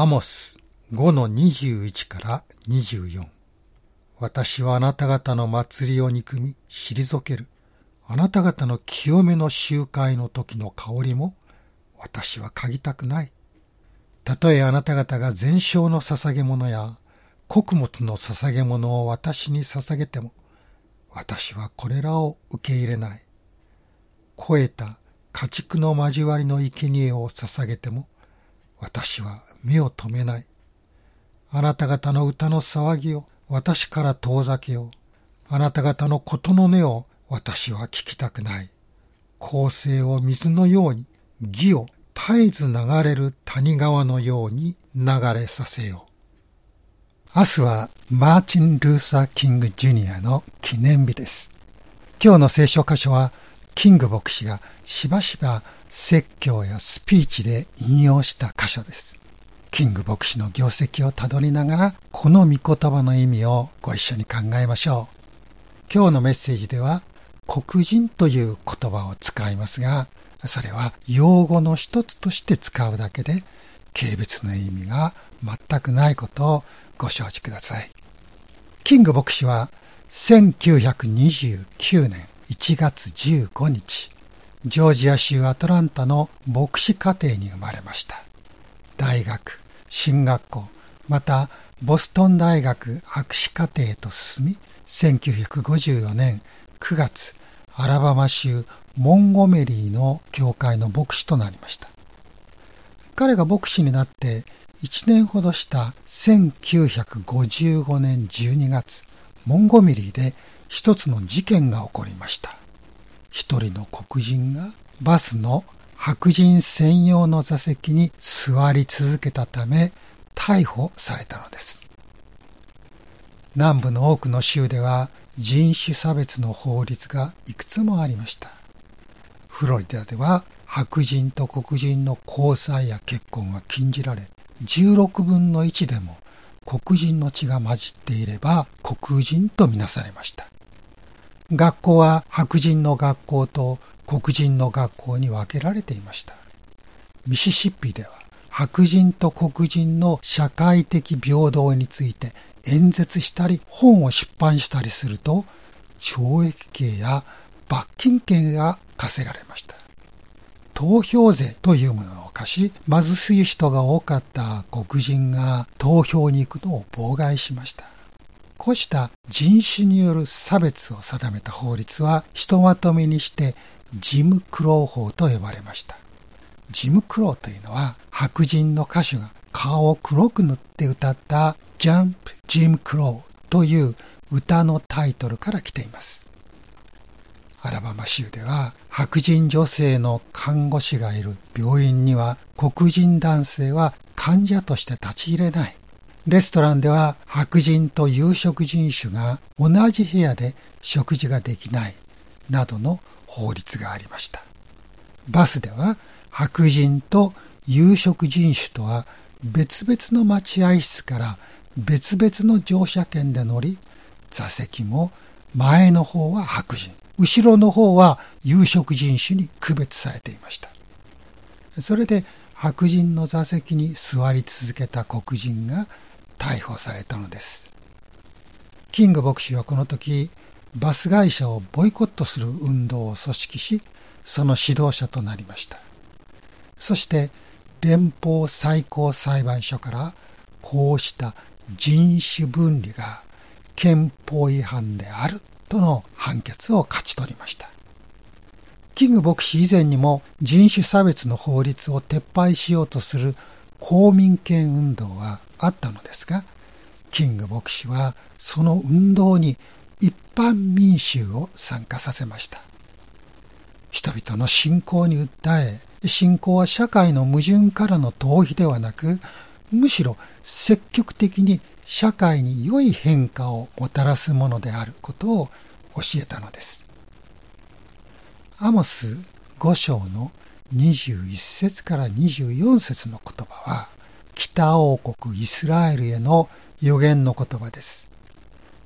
アモス5の21から24私はあなた方の祭りを憎み、退ける。あなた方の清めの集会の時の香りも、私は嗅ぎたくない。たとえあなた方が全焼の捧げ物や、穀物の捧げ物を私に捧げても、私はこれらを受け入れない。肥えた家畜の交わりの生贄を捧げても、私は目を止めない。あなた方の歌の騒ぎを私から遠ざけよう。あなた方のことの音を私は聞きたくない。公正を水のように、義を絶えず流れる谷川のように流れさせよう。明日はマーチン・ルーサー・キング・ジュニアの記念日です。今日の聖書箇所は、キング牧師がしばしば説教やスピーチで引用した箇所です。キング牧師の業績をたどりながら、この御言葉の意味をご一緒に考えましょう。今日のメッセージでは、黒人という言葉を使いますが、それは用語の一つとして使うだけで、軽蔑の意味が全くないことをご承知ください。キング牧師は1929年1月15日、ジョージア州アトランタの牧師家庭に生まれました。大学、進学校、またボストン大学博士課程と進み、1954年9月、アラバマ州モンゴメリーの教会の牧師となりました。彼が牧師になって1年ほどした1955年12月、モンゴメリーで一つの事件が起こりました。一人の黒人がバスの白人専用の座席に座り続けたため逮捕されたのです。南部の多くの州では人種差別の法律がいくつもありました。フロリダでは白人と黒人の交際や結婚は禁じられ、16分の1でも黒人の血が混じっていれば黒人とみなされました。学校は白人の学校と黒人の学校に分けられていました。ミシシッピでは白人と黒人の社会的平等について演説したり本を出版したりすると懲役刑や罰金刑が課せられました。投票税というものを貸し、貧しい人が多かった黒人が投票に行くのを妨害しました。こうした人種による差別を定めた法律はひとまとめにしてジム・クロー法と呼ばれました。ジム・クローというのは白人の歌手が顔を黒く塗って歌ったジャンプ・ジム・クローという歌のタイトルから来ています。アラバマ州では白人女性の看護師がいる病院には黒人男性は患者として立ち入れない。レストランでは白人と有色人種が同じ部屋で食事ができないなどの法律がありました。バスでは白人と有色人種とは別々の待合室から別々の乗車券で乗り、座席も前の方は白人、後ろの方は有色人種に区別されていました。それで白人の座席に座り続けた黒人が逮捕されたのです。キング牧師はこの時、バス会社をボイコットする運動を組織し、その指導者となりました。そして連邦最高裁判所からこうした人種分離が憲法違反であるとの判決を勝ち取りました。キング牧師以前にも人種差別の法律を撤廃しようとする公民権運動はあったのですが、キング牧師はその運動に一般民衆を参加させました。人々の信仰に訴え、信仰は社会の矛盾からの逃避ではなく、むしろ積極的に社会に良い変化をもたらすものであることを教えたのです。アモス5章の21節から24節の言葉は、北王国イスラエルへの予言の言葉です。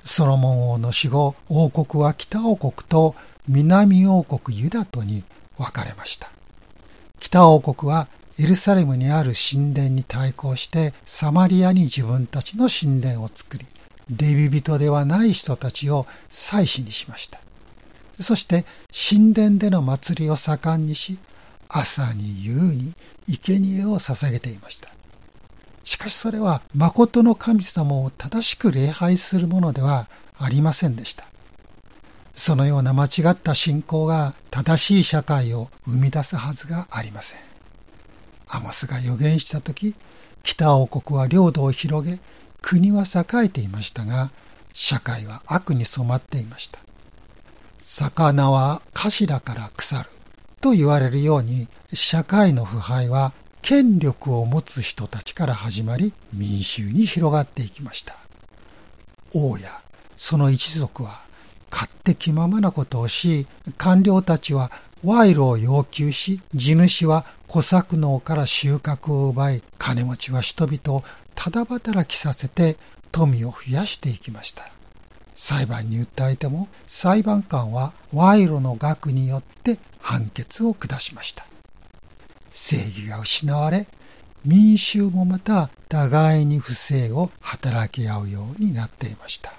ソロモン王の死後、王国は北王国と南王国ユダとに分かれました。北王国はエルサレムにある神殿に対抗してサマリアに自分たちの神殿を作り、レビ人ではない人たちを祭司にしました。そして神殿での祭りを盛んにし、朝に夕に生贄を捧げていました。しかしそれは誠の神様を正しく礼拝するものではありませんでした。そのような間違った信仰が正しい社会を生み出すはずがありません。アモスが予言した時、北王国は領土を広げ、国は栄えていましたが、社会は悪に染まっていました。魚は頭から腐ると言われるように、社会の腐敗は権力を持つ人たちから始まり民衆に広がっていきました。王やその一族は勝手気ままなことをし、官僚たちは賄賂を要求し、地主は小作農から収穫を奪い、金持ちは人々をただ働きさせて富を増やしていきました。裁判に訴えても裁判官は賄賂の額によって判決を下しました。正義が失われ、民衆もまた互いに不正を働き合うようになっていました。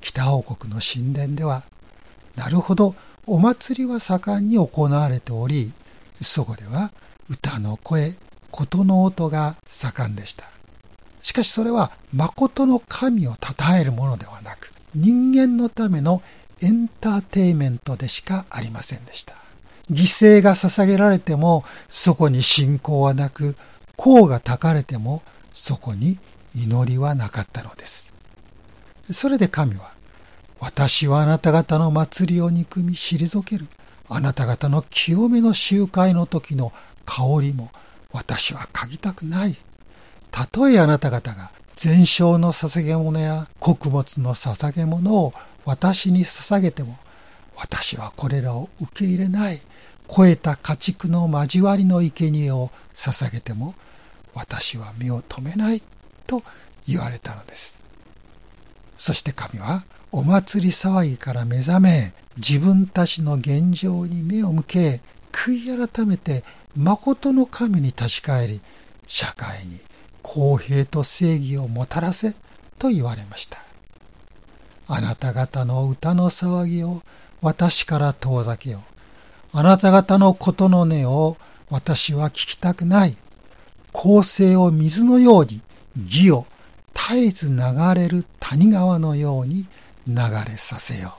北王国の神殿では、なるほどお祭りは盛んに行われており、そこでは歌の声、琴の音が盛んでした。しかしそれは誠の神を称えるものではなく、人間のためのエンターテイメントでしかありませんでした。犠牲が捧げられてもそこに信仰はなく、甲が焚かれてもそこに祈りはなかったのです。それで神は、私はあなた方の祭りを憎み退ける。あなた方の清めの集会の時の香りも私は嗅ぎたくない。たとえあなた方が全焼の捧げ物や穀物の捧げ物を私に捧げても、私はこれらを受け入れない。超えた家畜の交わりの生贄を捧げても私は目を止めないと言われたのです。そして神はお祭り騒ぎから目覚め自分たちの現状に目を向け悔い改めて誠の神に立ち返り社会に公平と正義をもたらせと言われました。あなた方の歌の騒ぎを私から遠ざけよう。あなた方のことの音を私は聞きたくない。公正を水のように、義を絶えず流れる谷川のように流れさせよ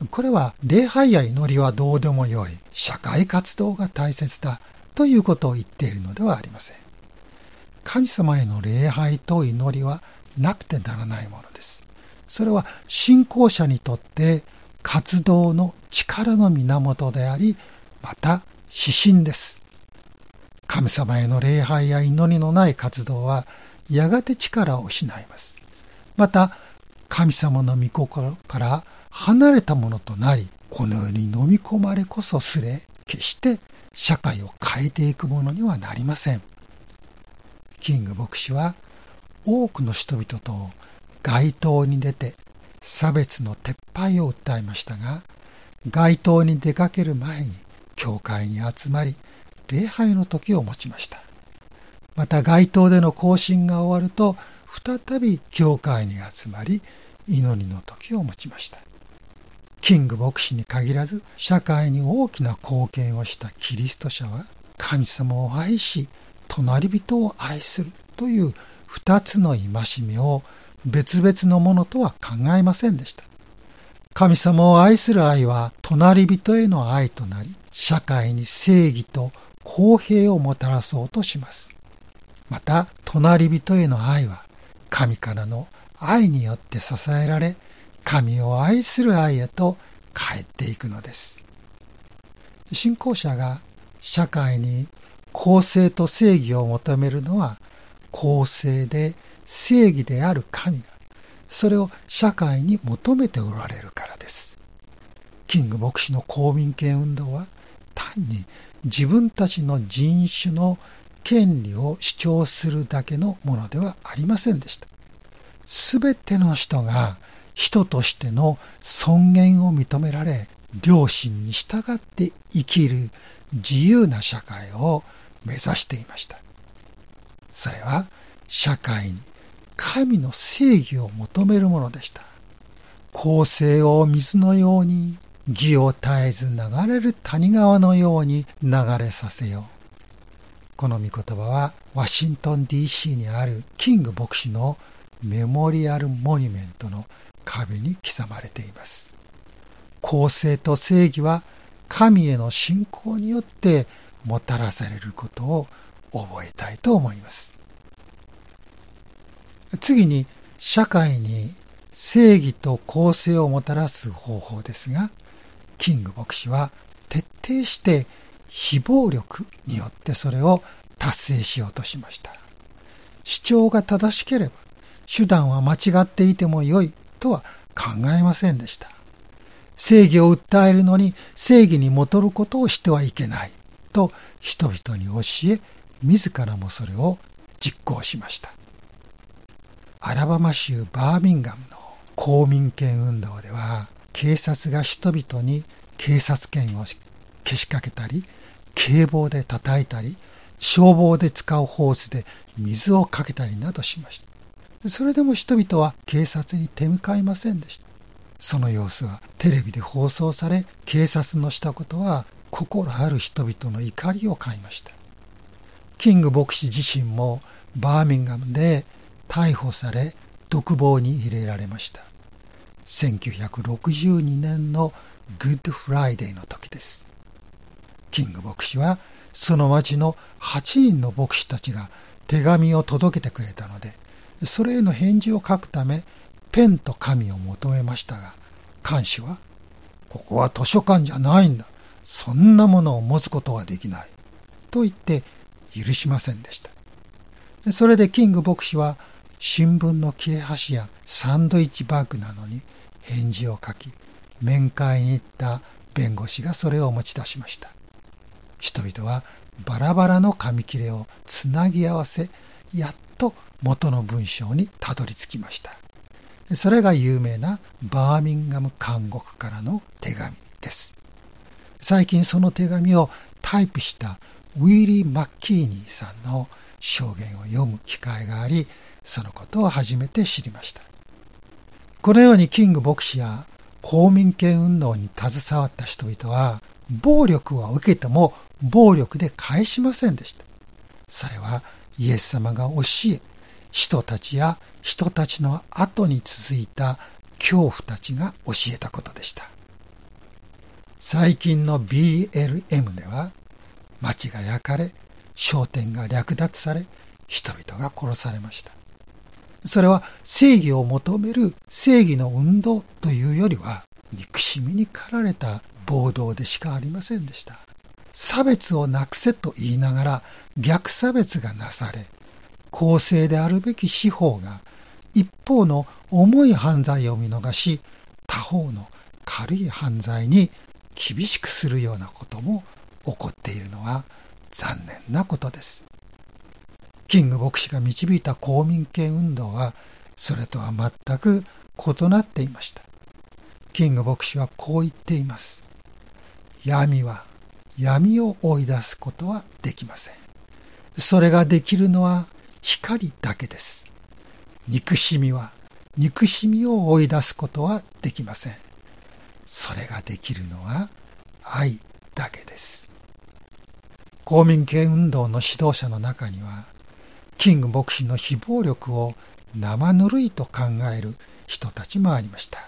う。これは礼拝や祈りはどうでもよい。社会活動が大切だということを言っているのではありません。神様への礼拝と祈りはなくてならないものです。それは信仰者にとって活動の力の源であり、また指針です。神様への礼拝や祈りのない活動は、やがて力を失います。また、神様の御心から離れたものとなり、この世に飲み込まれこそすれ、決して社会を変えていくものにはなりません。キング牧師は、多くの人々と街頭に出て差別の撤廃を訴えましたが、街頭に出かける前に教会に集まり、礼拝の時を持ちました。また街頭での行進が終わると、再び教会に集まり、祈りの時を持ちました。キング牧師に限らず、社会に大きな貢献をしたキリスト者は、神様を愛し、隣人を愛するという二つの戒めを別々のものとは考えませんでした。神様を愛する愛は隣人への愛となり、社会に正義と公平をもたらそうとします。また、隣人への愛は神からの愛によって支えられ、神を愛する愛へと帰っていくのです。信仰者が社会に公正と正義を求めるのは公正で正義である神が、それを社会に求めておられるからです。キング牧師の公民権運動は単に自分たちの人種の権利を主張するだけのものではありませんでした。すべての人が人としての尊厳を認められ、良心に従って生きる自由な社会を目指していました。それは社会に神の正義を求めるものでした。公正を水のように義を絶えず流れる谷川のように流れさせよう。この御言葉はワシントン DC にあるキング牧師のメモリアルモニュメントの壁に刻まれています。公正と正義は神への信仰によってもたらされることを覚えたいと思います。次に社会に正義と公正をもたらす方法ですが、キング牧師は徹底して非暴力によってそれを達成しようとしました。主張が正しければ手段は間違っていてもよいとは考えませんでした。正義を訴えるのに正義に戻ることをしてはいけないと人々に教え、自らもそれを実行しました。アラバマ州バーミンガムの公民権運動では、警察が人々に警察権をけしかけたり、警棒で叩いたり、消防で使うホースで水をかけたりなどしました。それでも人々は警察に手向かいませんでした。その様子はテレビで放送され、警察のしたことは心ある人々の怒りを買いました。キング牧師自身もバーミンガムで逮捕され独房に入れられました。1962年のグッドフライデーの時です。キング牧師はその町の8人の牧師たちが手紙を届けてくれたので、それへの返事を書くためペンと紙を求めましたが、看守は、ここは図書館じゃないんだ。そんなものを持つことはできない。と言って許しませんでした。それでキング牧師は新聞の切れ端やサンドイッチバッグなのに返事を書き、面会に行った弁護士がそれを持ち出しました。人々はバラバラの紙切れをつなぎ合わせ、やっと元の文章にたどり着きました。それが有名なバーミンガム監獄からの手紙です。最近その手紙をタイプしたウィリー・マッキーニーさんの証言を読む機会があり、そのことを初めて知りました。このようにキング牧師や公民権運動に携わった人々は、暴力を受けても暴力で返しませんでした。それはイエス様が教え、人たちや人たちの後に続いた恐怖たちが教えたことでした。最近の BLM では街が焼かれ、商店が略奪され、人々が殺されました。それは正義を求める正義の運動というよりは憎しみに駆られた暴動でしかありませんでした。差別をなくせと言いながら逆差別がなされ、公正であるべき司法が一方の重い犯罪を見逃し、他方の軽い犯罪に厳しくするようなことも起こっているのは残念なことです。キング牧師が導いた公民権運動はそれとは全く異なっていました。キング牧師はこう言っています。闇は闇を追い出すことはできません。それができるのは光だけです。憎しみは憎しみを追い出すことはできません。それができるのは愛だけです。公民権運動の指導者の中には、キング牧師の非暴力を生ぬるいと考える人たちもありました。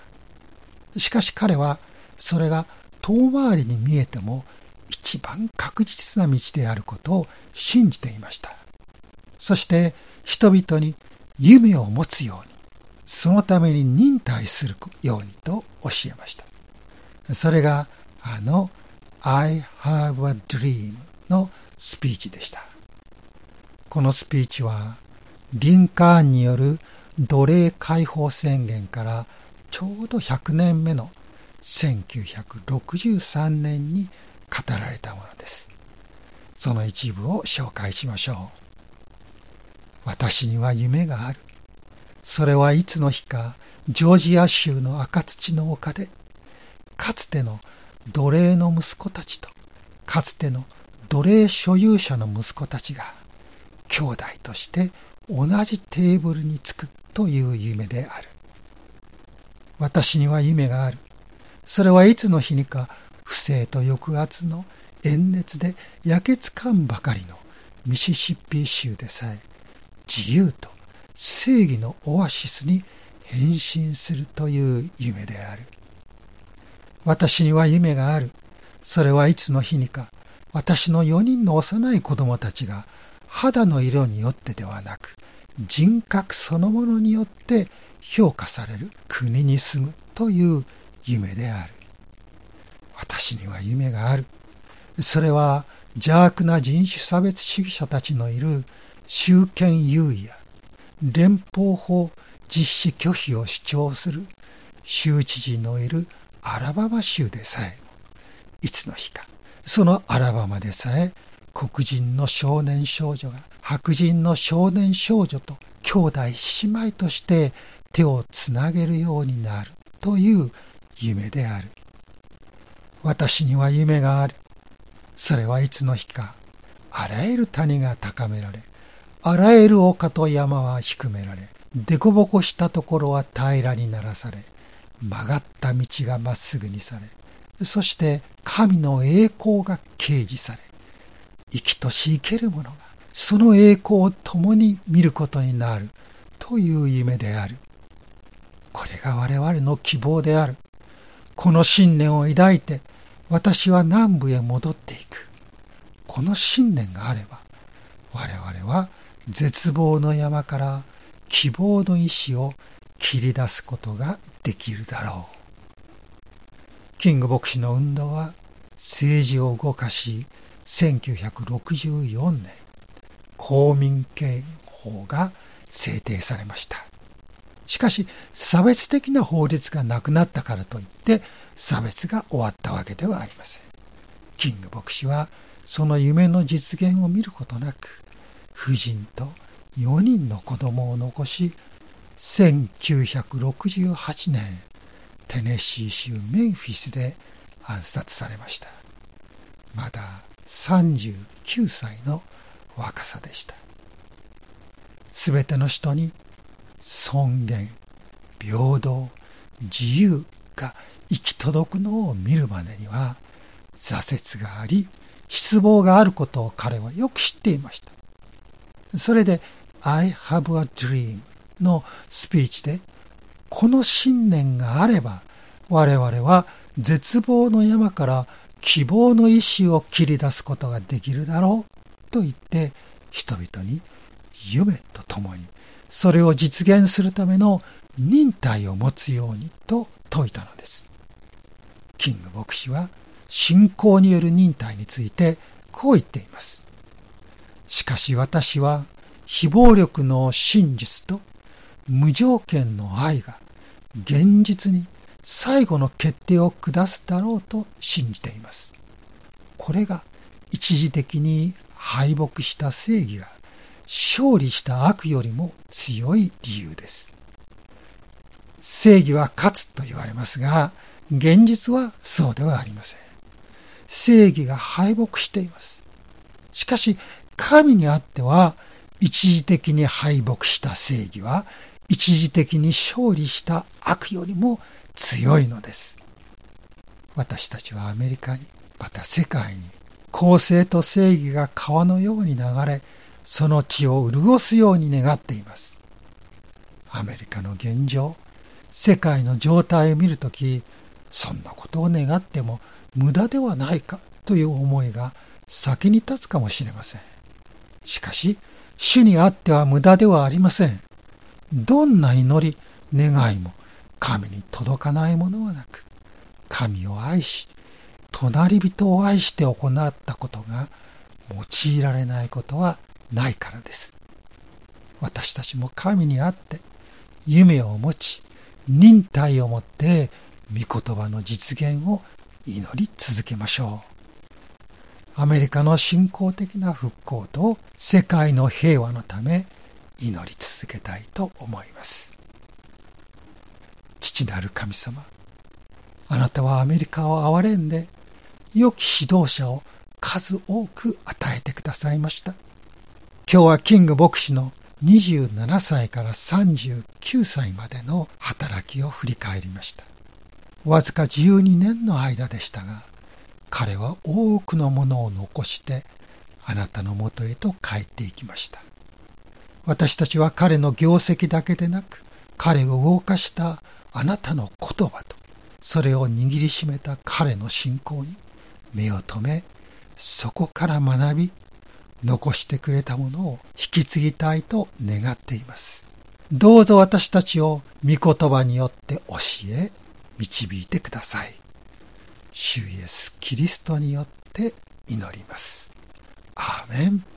しかし彼は、それが遠回りに見えても一番確実な道であることを信じていました。そして人々に夢を持つように、そのために忍耐するようにと教えました。それがあの I have a dream のスピーチでした。このスピーチはリンカーンによる奴隷解放宣言からちょうど100年目の1963年に語られたものです。その一部を紹介しましょう。私には夢がある。それはいつの日か、ジョージア州の赤土の丘で、かつての奴隷の息子たちとかつての奴隷所有者の息子たちが兄弟として同じテーブルにつくという夢である。私には夢がある。それはいつの日にか不正と抑圧の炎熱で焼けつかんばかりのミシシッピ州でさえ自由と正義のオアシスに変身するという夢である。私には夢がある。それはいつの日にか私の4人の幼い子供たちが肌の色によってではなく人格そのものによって評価される国に住むという夢である。私には夢がある。それは邪悪な人種差別主義者たちのいる集権優位や連邦法実施拒否を主張する州知事のいるアラバマ州でさえいつの日かそのアラバマでさえ黒人の少年少女が白人の少年少女と兄弟姉妹として手をつなげるようになるという夢である。私には夢がある。それはいつの日か、あらゆる谷が高められ、あらゆる丘と山は低められ、凸凹したところは平らにならされ、曲がった道がまっすぐにされ、そして神の栄光が掲示され、生きとし生ける者がその栄光を共に見ることになるという夢である。これが我々の希望である。この信念を抱いて私は南部へ戻っていく。この信念があれば我々は絶望の山から希望の石を切り出すことができるだろう。キング牧師の運動は政治を動かし、1964年、公民権法が制定されました。しかし、差別的な法律がなくなったからといって、差別が終わったわけではありません。キング牧師は、その夢の実現を見ることなく、夫人と4人の子供を残し、1968年、テネシー州メンフィスで暗殺されました。まだ39歳の若さでした。すべての人に尊厳、平等、自由が行き届くのを見るまでには挫折があり、失望があることを彼はよく知っていました。それで I have a dream のスピーチで、この信念があれば、我々は絶望の山から希望の意志を切り出すことができるだろうと言って、人々に夢とともに、それを実現するための忍耐を持つようにと説いたのです。キング牧師は信仰による忍耐についてこう言っています。しかし私は非暴力の真実と無条件の愛が現実に最後の決定を下すだろうと信じています。これが一時的に敗北した正義が勝利した悪よりも強い理由です。正義は勝つと言われますが、現実はそうではありません。正義が敗北しています。しかし、神にあっては、一時的に敗北した正義は一時的に勝利した悪よりも強いのです。私たちはアメリカに、また世界に、公正と正義が川のように流れ、その地を潤すように願っています。アメリカの現状、世界の状態を見るとき、そんなことを願っても無駄ではないかという思いが先に立つかもしれません。しかし、主にあっては無駄ではありません。どんな祈り、願いも神に届かないものはなく、神を愛し、隣人を愛して行ったことが用いられないことはないからです。私たちも神にあって夢を持ち、忍耐を持って御言葉の実現を祈り続けましょう。アメリカの信仰的な復興と世界の平和のため祈り続けたいと思います。父なる神様、あなたはアメリカを憐れんで、良き指導者を数多く与えてくださいました。今日はキング牧師の27歳から39歳までの働きを振り返りました。わずか12年の間でしたが、彼は多くのものを残してあなたのもとへと帰っていきました。私たちは彼の業績だけでなく、彼を動かしたあなたの言葉と、それを握りしめた彼の信仰に目を留め、そこから学び、残してくれたものを引き継ぎたいと願っています。どうぞ私たちを御言葉によって教え、導いてください。主イエス・キリストによって祈ります。アーメン。